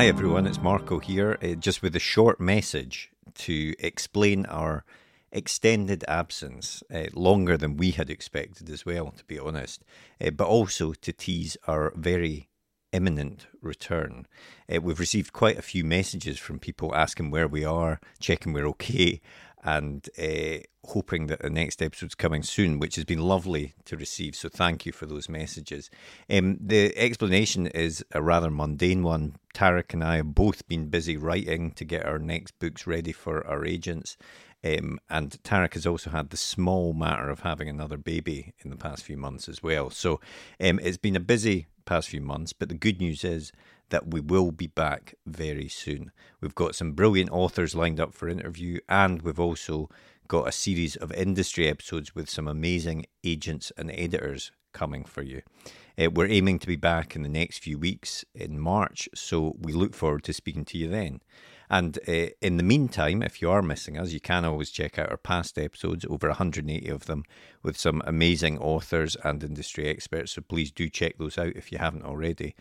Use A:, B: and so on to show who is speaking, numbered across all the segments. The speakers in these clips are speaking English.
A: Hi everyone, it's Marco here, uh, just with a short message to explain our extended absence, uh, longer than we had expected as well, to be honest, uh, but also to tease our very imminent return. Uh, we've received quite a few messages from people asking where we are, checking we're okay, and uh, hoping that the next episode's coming soon, which has been lovely to receive. So thank you for those messages. Um, the explanation is a rather mundane one. Tarek and I have both been busy writing to get our next books ready for our agents. Um, and Tarek has also had the small matter of having another baby in the past few months as well. So um, it's been a busy past few months, but the good news is that we will be back very soon. We've got some brilliant authors lined up for interview, and we've also got a series of industry episodes with some amazing agents and editors coming for you. Uh, we're aiming to be back in the next few weeks in March, so we look forward to speaking to you then. And uh, in the meantime, if you are missing us, you can always check out our past episodes, over 180 of them, with some amazing authors and industry experts. So please do check those out if you haven't already.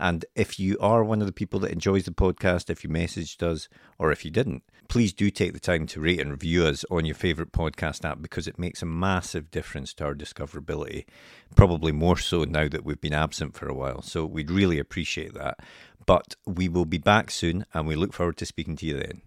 A: And if you are one of the people that enjoys the podcast, if you messaged us or if you didn't, please do take the time to rate and review us on your favourite podcast app because it makes a massive difference to our discoverability, probably more so now that we've been absent for a while. So we'd really appreciate that. But we will be back soon and we look forward to speaking to you then.